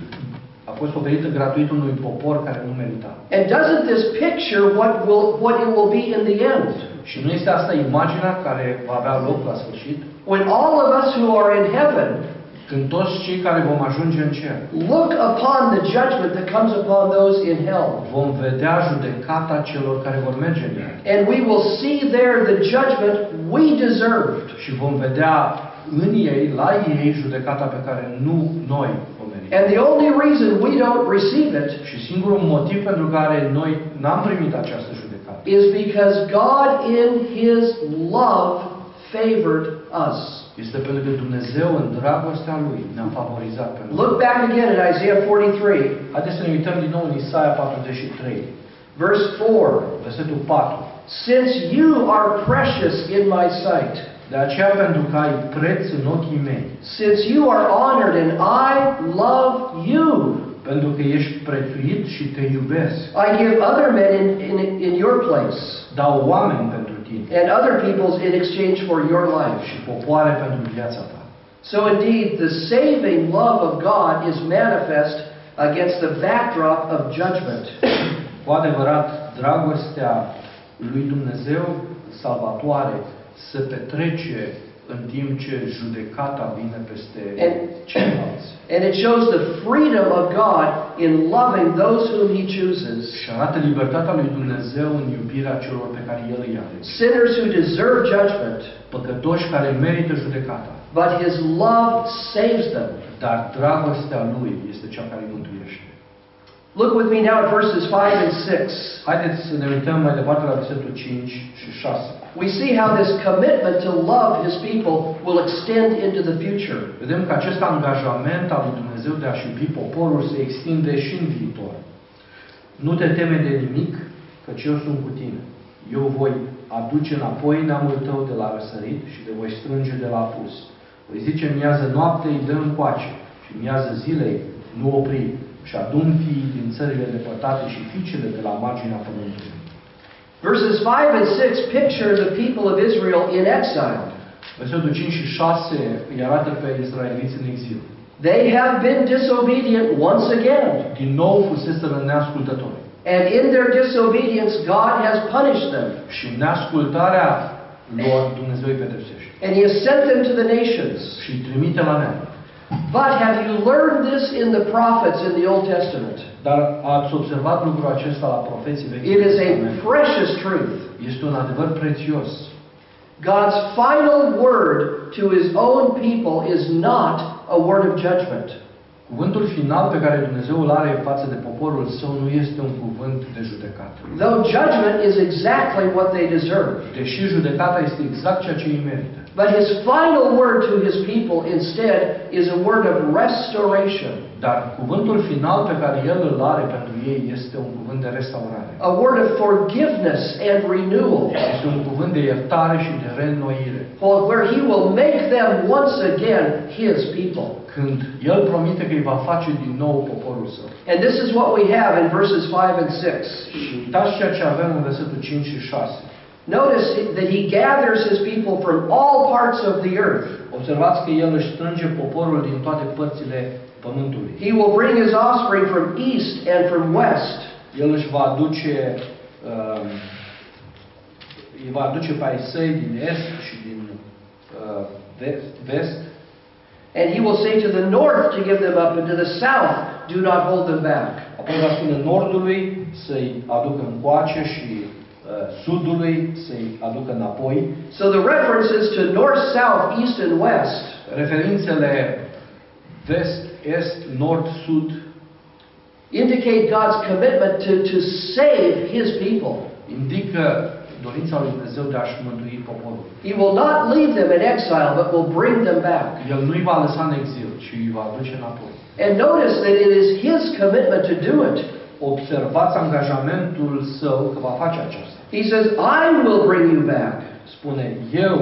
a fost oferită gratuit unui popor care nu merita. And doesn't this picture what will what it will be in the end? Și nu este asta imaginea care va avea loc la sfârșit? When all of us who are in heaven Când toți cei care vom ajunge în cer look upon the judgment that comes upon those in hell. vom vedea judecata celor care vor merge în ea. And we will see there the judgment we deserved. Și vom vedea în ei, la ei, judecata pe care nu noi o merităm. And the only reason we don't receive it Și singurul motiv pentru care noi n-am primit această judecată is because God in His love favored us. este pentru că Dumnezeu, în dragostea Lui, ne-a favorizat pe noi. Look back again at Isaiah 43, Haideți să ne uităm din nou în Isaia 43, verse 4. versetul 4. Since you are precious in my sight, De aceea, pentru că ai preț în ochii mei, since you are honored and I love you, pentru că ești prețuit și te iubesc, I give other men in, in, in your place dau oameni pentru tine and other peoples in exchange for your life. și popoare pentru viața ta. So indeed, the saving love of God is manifest against the backdrop of judgment. Cu adevărat, dragostea lui Dumnezeu salvatoare se petrece în timp ce judecata vine peste And- ceilalți. And it shows the freedom of God in loving those whom He chooses. Și arată libertatea lui Dumnezeu în iubirea celor pe care El îi alege. Sinners who deserve judgment, Păcătoși care merită judecata, but His love saves them. dar dragostea Lui este cea care îi mântuiește. Look with me now at verses 5 and 6. Haideți să ne uităm mai departe la versetul 5 și 6. We see how this commitment to love His people will extend into the future. Vedem că acest angajament al lui Dumnezeu de a-și iubi poporul se extinde și în viitor. Nu te teme de nimic, căci eu sunt cu tine. Eu voi aduce înapoi neamul tău de la răsărit și te voi strânge de la apus. Voi zice miază noaptei, dă încoace și miază zilei, nu opri și adun fiii din țările depărtate și fiicele de la marginea pământului. Verses 5 and 6 picture the people of Israel in exile. Versetul 5 și 6 îi arată pe israeliți în exil. They have been disobedient once again. Din nou fuseseră neascultători. And in their disobedience, God has punished them. Și neascultarea lor Dumnezeu îi pedepsește. And He has sent them to the nations. Și îi trimite la neam. But have you learned this in the prophets in the Old Testament? Dar ați observat lucrul acesta la profeții vechi? It is a precious truth. Este un adevăr prețios. God's final word to His own people is not a word of judgment. Cuvântul final pe care Dumnezeu îl are față de poporul său nu este un cuvânt de judecată. Though judgment is exactly what they deserve. Deși judecata este exact ceea ce îi merită. But His final word to His people instead is a word of restoration, Dar cuvântul final pe care El îl are pentru ei este un cuvânt de restaurare. a word of forgiveness and renewal, Este un cuvânt de iertare și de reînnoire. for- where He will make them once again His people. Când El promite că îi va face din nou poporul său. And this is what we have in verses 5 and 6. Și uitați ceea ce avem în versetul 5 și 6. Notice that He gathers His people from all parts of the earth. Observați că El își strânge poporul din toate părțile pământului. He will bring His offspring from east and from west. El își va aduce uh, îi va aduce pe ai săi din est și din uh, vest, vest And He will say to the north to give them up, and to the south, do not hold them back. apoi va spune nordului să-i aducă încoace și sudului să-i aducă înapoi. So the references to north, south, east, and west Referințele vest, est, nord, sud indicate God's commitment to, to save His people. indică dorința lui Dumnezeu de a-și mântui poporul. He will not leave them in exile, but will bring them back. El nu-i va lăsa în exil, ci îi va aduce înapoi. And notice that it is His commitment to do it. Observați angajamentul său că va face aceasta. He says, I will bring you back. Spune, eu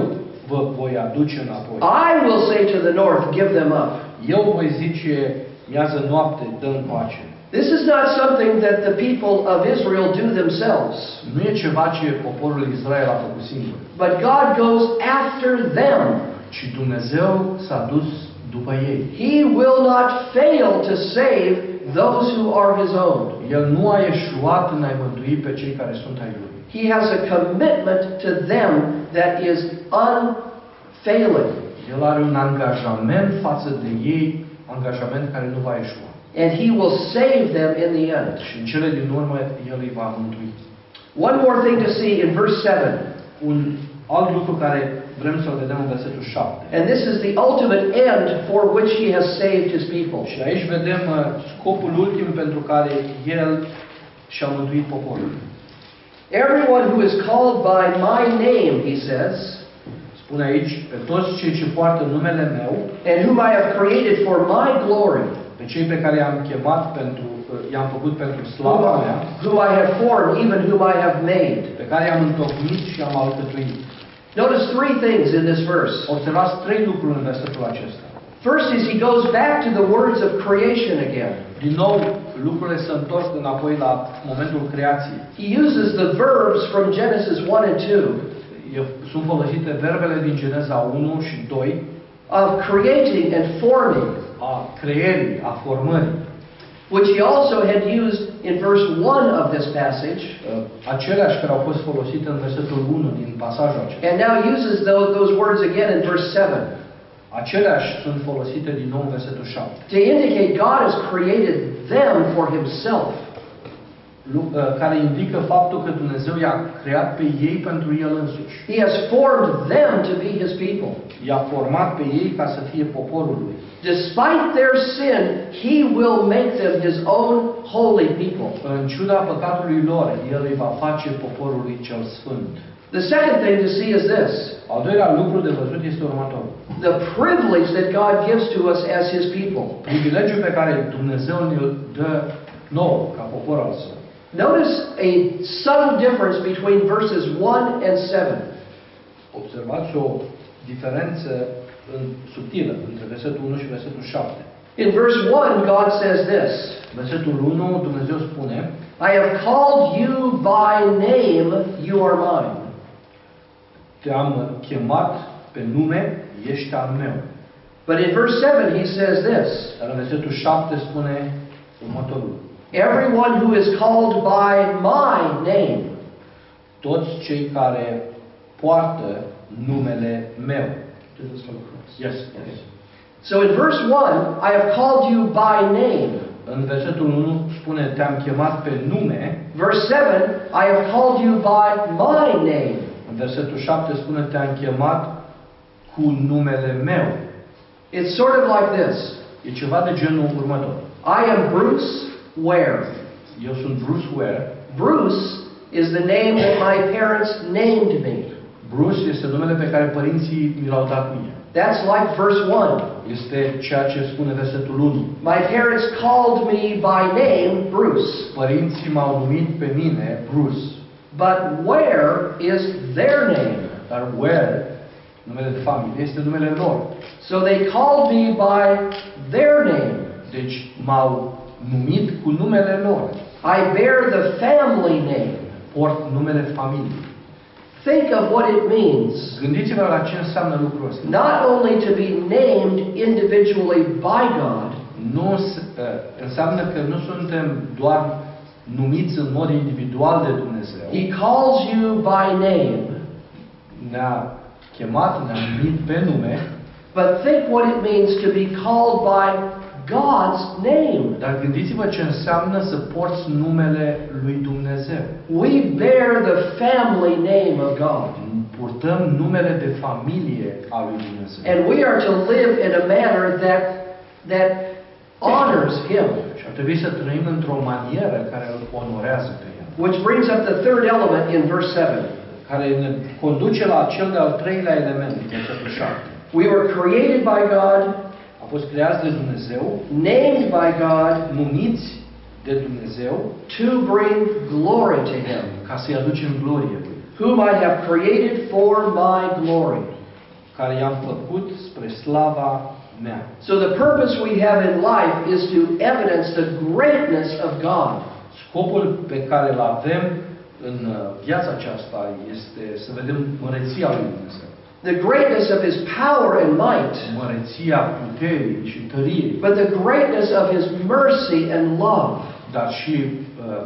vă voi aduce înapoi. I will say to the north, give them up. Eu voi zice, miază noapte, dă încoace. This is not something that the people of Israel do themselves, Nu e ceva ce poporul Israel a făcut singur, but God goes after them. ci Dumnezeu s-a dus după ei. He will not fail to save those who are His own. El nu a eșuat în a-i mântui pe cei care sunt ai Lui. He has a commitment to them that is unfailing. El are un angajament față de ei, angajament care nu va eșua. And he will save them in the end. Și în cele din urmă, El îi va mântui. One more thing to see in verse 7. Un alt lucru care vrem să-l vedem în versetul 7. And this is the ultimate end for which he has saved his people. Și aici vedem uh, scopul ultim pentru care El și-a mântuit poporul. Everyone who is called by my name, he says, Spune aici, pe toți cei ce poartă numele meu, and whom I have created for my glory, pe cei pe care i-am chemat pentru, uh, i-am făcut pentru whom slava mea, I, whom I have formed, even whom I have made. pe care i-am întocmit și i-am alcătuit. Notice three things in this verse. Observați trei lucruri în versetul acesta. First is he goes back to the words of creation again. Din nou, lucrurile se întorc înapoi la momentul creației. He uses the verbs from Genesis 1 and 2 E- Sunt folosite verbele din Geneza 1 și 2 of creating and forming, a creierii, a formării. which he also had used in verse 1 of this passage, Uh, Aceleași care au fost folosite în versetul 1 din pasajul acesta. and now uses those, those words again in verse 7 Aceleași sunt folosite din nou în versetul 7. to indicate God has created them for himself. Lu- uh, Care indică faptul că Dumnezeu i-a creat pe ei pentru El însuși. He has formed them to be his people. I-a format pe ei ca să fie poporul lui. Despite their sin, he will make them his own holy people. În ciuda păcatului lor, El îi va face poporului cel sfânt. The second thing to see is this Al doilea lucru de văzut este următorul. the privilege that God gives to us as his people. Privilegiul pe care Dumnezeu ne-l dă nouă, ca popor al său. Notice a subtle difference between verses 1 and 7. Observați o diferență în, subtilă între versetul 1 și versetul 7. In verse 1, God says this Versetul 1, Dumnezeu spune, I have called you by name, you are mine. Te-am chemat pe nume, ești al meu. But in verse 7, he says this Dar în versetul 7 spune următorul. Everyone who is called by my name. Toți cei care poartă numele meu. Yes, yes. So in verse 1, I have called you by name. În versetul 1 spune, te-am chemat pe nume. Verse 7, I have called you by my name. În versetul 7 spune, te-am chemat cu numele meu. It's sort of like this E ceva de genul următor. I am Bruce Ware. Eu sunt Bruce Ware. Bruce is the name that my parents named me. Bruce este numele pe care părinții mi l-au dat mie. That's like verse 1. Este ceea ce spune versetul 1. My parents called me by name Bruce. Părinții m-au numit pe mine Bruce. But where is their name? Dar Ware, numele de familie, este numele lor. So they called me by their name. Deci m-au numit cu numele lor. I bear the family name. Port numele familiei. Think of what it means Gândiți-vă la ce înseamnă lucrul ăsta. not only to be named individually by God, Nu s- uh, înseamnă că nu suntem doar numiți în mod individual de Dumnezeu. He calls you by name. Ne-a chemat, ne-a numit pe nume, But think what it means to be called by God's name. dar gândiți-vă ce înseamnă să porți numele lui Dumnezeu. We bear the family name of God. Purtăm numele de familie al lui Dumnezeu. And we are to live in a manner that, that honors Him. Și ar trebui să trăim într-o manieră care îl onorează pe El. Which brings up the third element in verse 7. Care ne conduce la cel de-al treilea element din versetul 7. We were created by God, A fost creați de Dumnezeu, named by God numiți de Dumnezeu, to bring glory to Him, ca să-i aducem glorie Lui, whom I have created for my glory. care i-am făcut spre slava mea. So the purpose we have in life is to evidence the greatness of God. Scopul pe care îl avem în uh, viața aceasta este să vedem măreția lui Dumnezeu. The greatness of His power and might, Măreția puterii și tăriei, but the greatness of His mercy and love. dar și uh,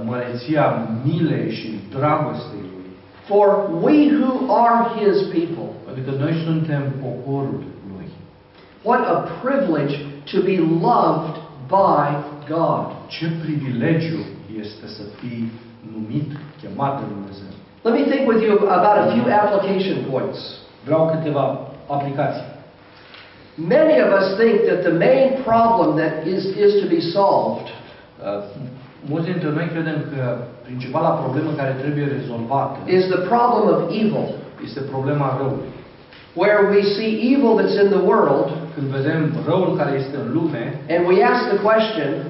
măreția milei și dragostei lui. For we who are His people Adică noi suntem poporul lui. What a privilege to be loved by God. Ce privilegiu este să fii numit, chemat de Dumnezeu. Let me think with you about a few application points. Vreau câteva aplicații. Many of us think that the main problem that is, is to be solved Uh, Mulți dintre noi credem că principala problemă care trebuie rezolvată is the problem of evil. este problema răului. Where we see evil that's in the world Când vedem răul care este în lume and we ask the question, și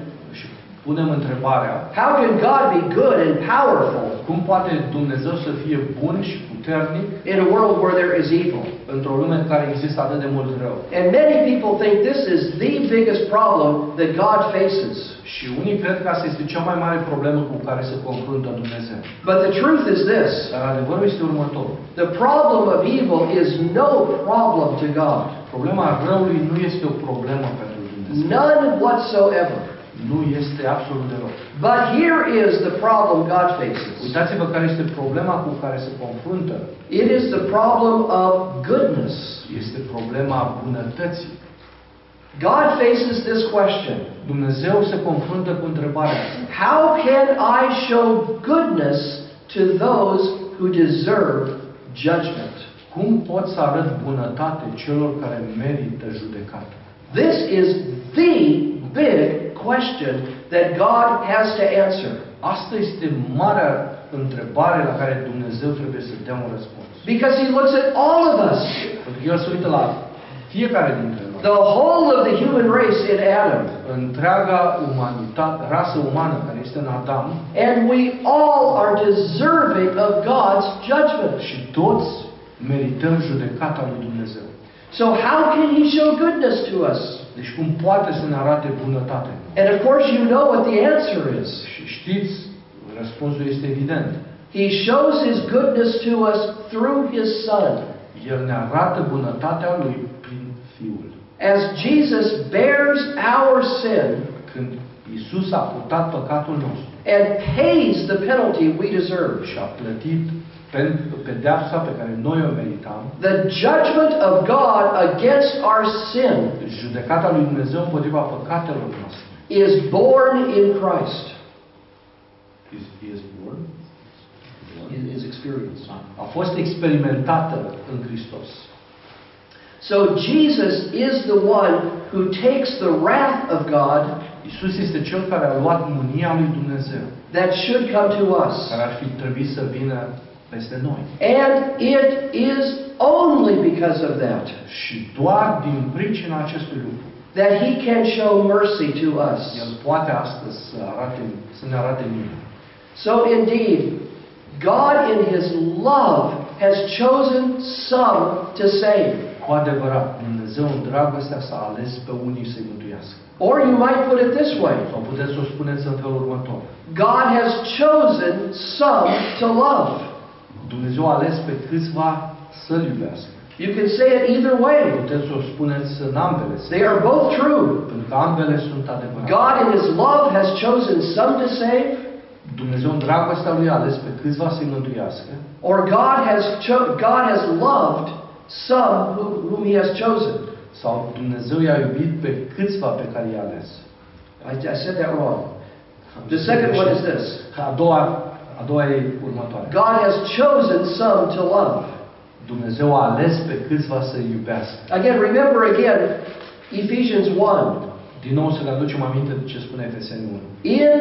punem întrebarea how can God be good and powerful cum poate Dumnezeu să fie bun și puternic in a world where there is evil? într-o lume în care există atât de mult rău. And many people think this is the biggest problem that God faces. Și unii cred că asta este cea mai mare problemă cu care se confruntă Dumnezeu. But the truth is this Dar adevărul este următorul. the problem of evil is no problem to God, Problema răului nu este o problemă pentru Dumnezeu. none whatsoever. Nu este absolut deloc. But here is the problem God faces Uitați-vă care este problema cu care se confruntă. it is the problem of goodness. Este problema bunătății. God faces this question Dumnezeu se confruntă cu întrebarea asta. How can I show goodness to those who deserve judgment? Cum pot să arăt bunătate celor care merită judecată? This is the big question that God has to answer. Asta este marea întrebare la care Dumnezeu trebuie să dea un răspuns. Because He looks at all of us, Pentru că El se uită la fiecare dintre noi. the whole of the human race in Adam, Întreaga umanitate, rasă umană care este în Adam and we all are deserving of God's judgment. și toți merităm judecata lui Dumnezeu. So, how can He show goodness to us? Deci cum poate să ne arate bunătate? And of course, you know what the answer is. Și știți, răspunsul este evident. He shows His goodness to us through His Son. El ne arată bunătatea lui prin Fiul. As Jesus bears our sin Când Isus a purtat păcatul nostru and pays the penalty we deserve, și a plătit pentru pedeapsa pe care noi o meritam, the judgment of God against our sin judecata lui Dumnezeu împotriva păcatelor noastre. is born in Christ. Is, is born? Is experienced. A fost experimentată în Hristos. So Jesus is the one who takes the wrath of God Isus este cel care a luat mânia lui Dumnezeu, that should come to us. care ar fi trebuit să vină peste noi. And it is only because of that Și doar din pricina acestui lucru, that he can show mercy to us. El poate astăzi să, arate, să ne arate. So indeed, God in his love has chosen some to save. Cu adevărat, Dumnezeu în dragostea s-a ales pe unii să-i mântuiască. Or you might put it this way. Sau puteți să o spuneți în felul următor. God has chosen some to love. Dumnezeu a ales pe câțiva să-L iubească. You can say it either way. Puteți să o spuneți în ambele sense, They are both true. pentru că ambele sunt adevărate. God in his love has chosen some to save, Dumnezeu în dragostea Lui a ales pe câțiva să-i mântuiască or God has cho- God has loved some who, whom he has chosen. sau Dumnezeu i-a iubit pe câțiva pe care i-a ales. I, I said that wrong. The second one is this. A doua, a doua e următoare. God has chosen some to love. Dumnezeu a ales pe câțiva să-i iubească. Again, remember again Ephesians 1. Din nou să ne aducem aminte de ce spune Efeseni 1. In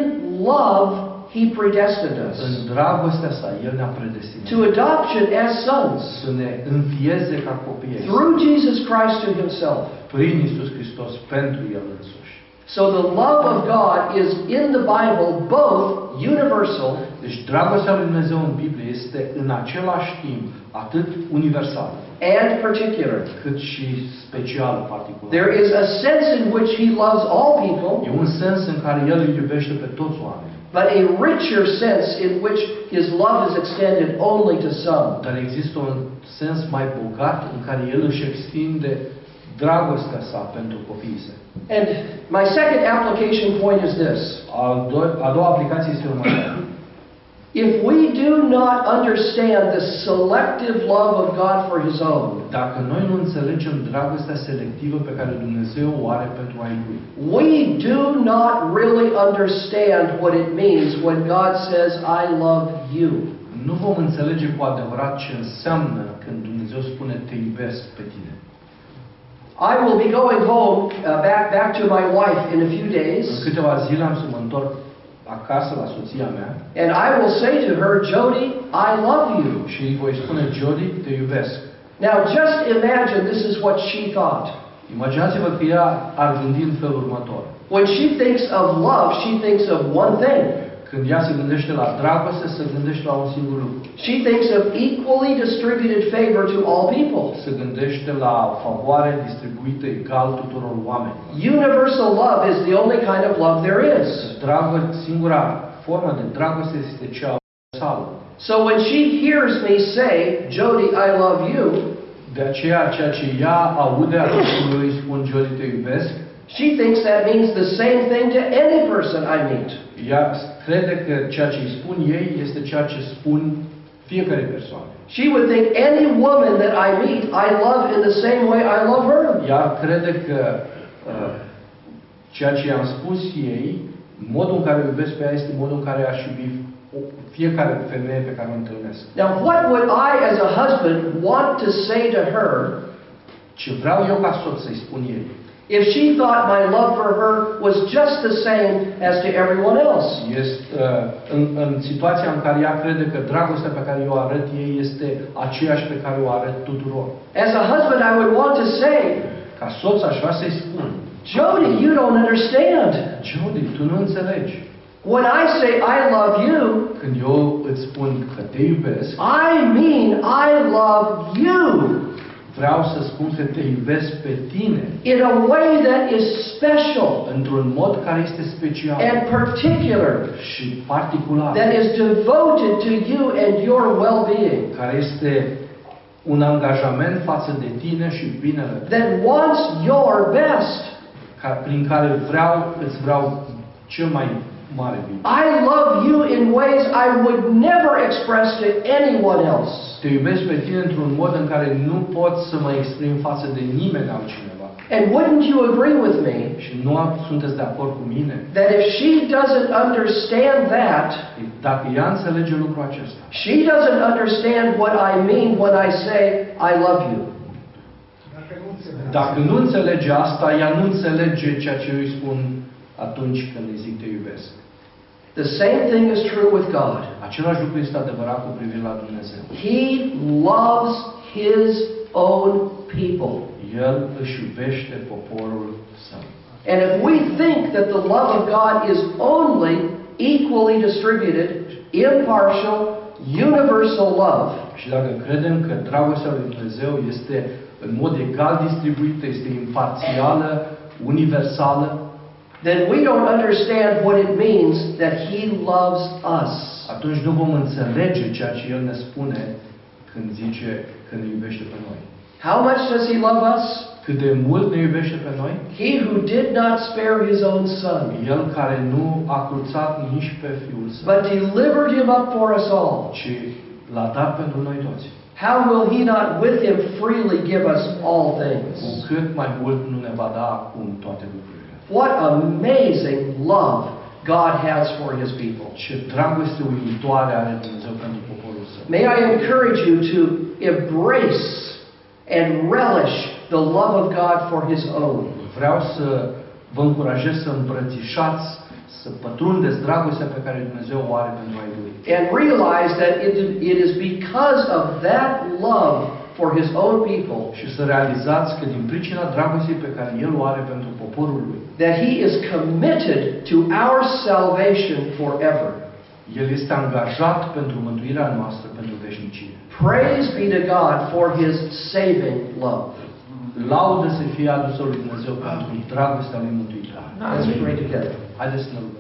love, he predestined us În dragostea sa, El ne-a predestinat to adoption as sons să ne înfieze ca copii ai săi, through Jesus Christ to himself. prin Isus Hristos pentru El însuși. So the love of God is in the Bible both universal Deci dragostea lui Dumnezeu în Biblie este în același timp atât universală and particular. cât și special particular. There is a sense in which he loves all people, E un sens în care El îi iubește pe toți oamenii. but a richer sense in which his love is extended only to some. Dar există un sens mai bogat în care El își extinde dragostea sa pentru copiii săi. And my second application point is this Al do- a doua aplicație este următoarea. If we do not understand the selective love of God for His own, Dacă noi nu înțelegem dragostea selectivă pe care Dumnezeu o are pentru ai Lui, we do not really understand what it means when God says, I love you. nu vom înțelege cu adevărat ce înseamnă când Dumnezeu spune te iubesc pe tine. I will be going home uh, back, back to my wife in a few În days, câteva zile am să mă întorc acasă la soția mea and I will say to her, Jody, I love you. și îi voi spune, Jody, te iubesc. Now just imagine this is what she thought. Imaginați-vă că ea ar gândi în felul următor. When she thinks of love, she thinks of one thing. Când ea se gândește la dragoste, se gândește la un singur lucru. She thinks of equally distributed favor to all people. Se gândește la favoare distribuită egal tuturor oamenilor. Universal love is the only kind of love there is. Dragă, singura formă de dragoste este cea universală. So when she hears me say, Jody, I love you, De aceea, ceea ce ea aude atunci când eu îi spun Jody te iubesc, she thinks that means the same thing to any person I meet. Ea crede că ceea ce îi spun ei este ceea ce spun fiecare persoană. She would think any woman that I meet, I love in the same way I love her. Ea crede că uh, ceea ce i-am spus ei, modul în care o iubesc pe ea este modul în care aș iubi o- fiecare femeie pe care o întâlnesc. Now, what would I, as a husband, want to say to her Ce vreau eu ca soț să-i spun ei, if she thought my love for her was just the same as to everyone else? este uh, în, în situația în care ea crede că dragostea pe care eu arăt ei este aceeași pe care o arăt tuturor. As a husband, I would want to say, Ca soț aș vrea să-i spun, Jody, you don't understand. Jody, tu nu înțelegi. When I say I love you, Când eu îți spun că te iubesc, I mean I love you vreau să spun că te iubesc pe tine in a way that is special într-un mod care este special and particular, și particular, that is devoted to you and your well being, care este un angajament față de tine și binele tău, that wants your best. ca, prin care vreau, îți vreau cel mai mare bine. I love you in ways I would never express to anyone else. Te iubesc pe tine într-un mod în care nu pot să mă exprim față de nimeni altcineva. And wouldn't you agree with me Și nu am- sunteți de acord cu mine? that if she doesn't understand that, Dacă ea înțelege lucrul acesta, she doesn't understand what I mean when I say I love you? dacă nu înțelege asta, ea nu înțelege ceea ce eu îi spun atunci când îi zic te iubesc. The same thing is true with God. Același lucru este adevărat cu privire la Dumnezeu. He loves His own people. El își iubește poporul său. And if we think that the love of God is only equally distributed, impartial, universal love, Și dacă credem că dragostea lui Dumnezeu este în mod egal distribuită, este imparțială, universală, then we don't understand what it means that He loves us. atunci nu vom înțelege ceea ce El ne spune când zice că ne iubește pe noi. How much does He love us? Cât de mult ne iubește pe noi? He who did not spare His own Son, El care nu a cruțat nici pe Fiul Său, but delivered Him up for us all. ci l-a dat pentru noi toți. How will He not with Him freely give us all Cu things? cât mai mult nu ne va da acum toate lucrurile. What amazing love God has for His people. Ce dragoste uimitoare are Dumnezeu pentru poporul Său. May I encourage you to embrace and relish the love of God for His own. Vreau să vă încurajez să îmbrățișați, să pătrundeți dragostea pe care Dumnezeu o are pentru ai Lui. And realize that it, it is because of that love for His own people Și să realizați că din pricina dragostei pe care El o are pentru poporul Lui, that He is committed to our salvation forever. El este angajat pentru mântuirea noastră pentru veșnicie. Praise be to God for His saving love. Laudă să fie adusă lui Dumnezeu pentru dragostea Lui mântuitoare. Let's pray together. Haideți să ne rugăm.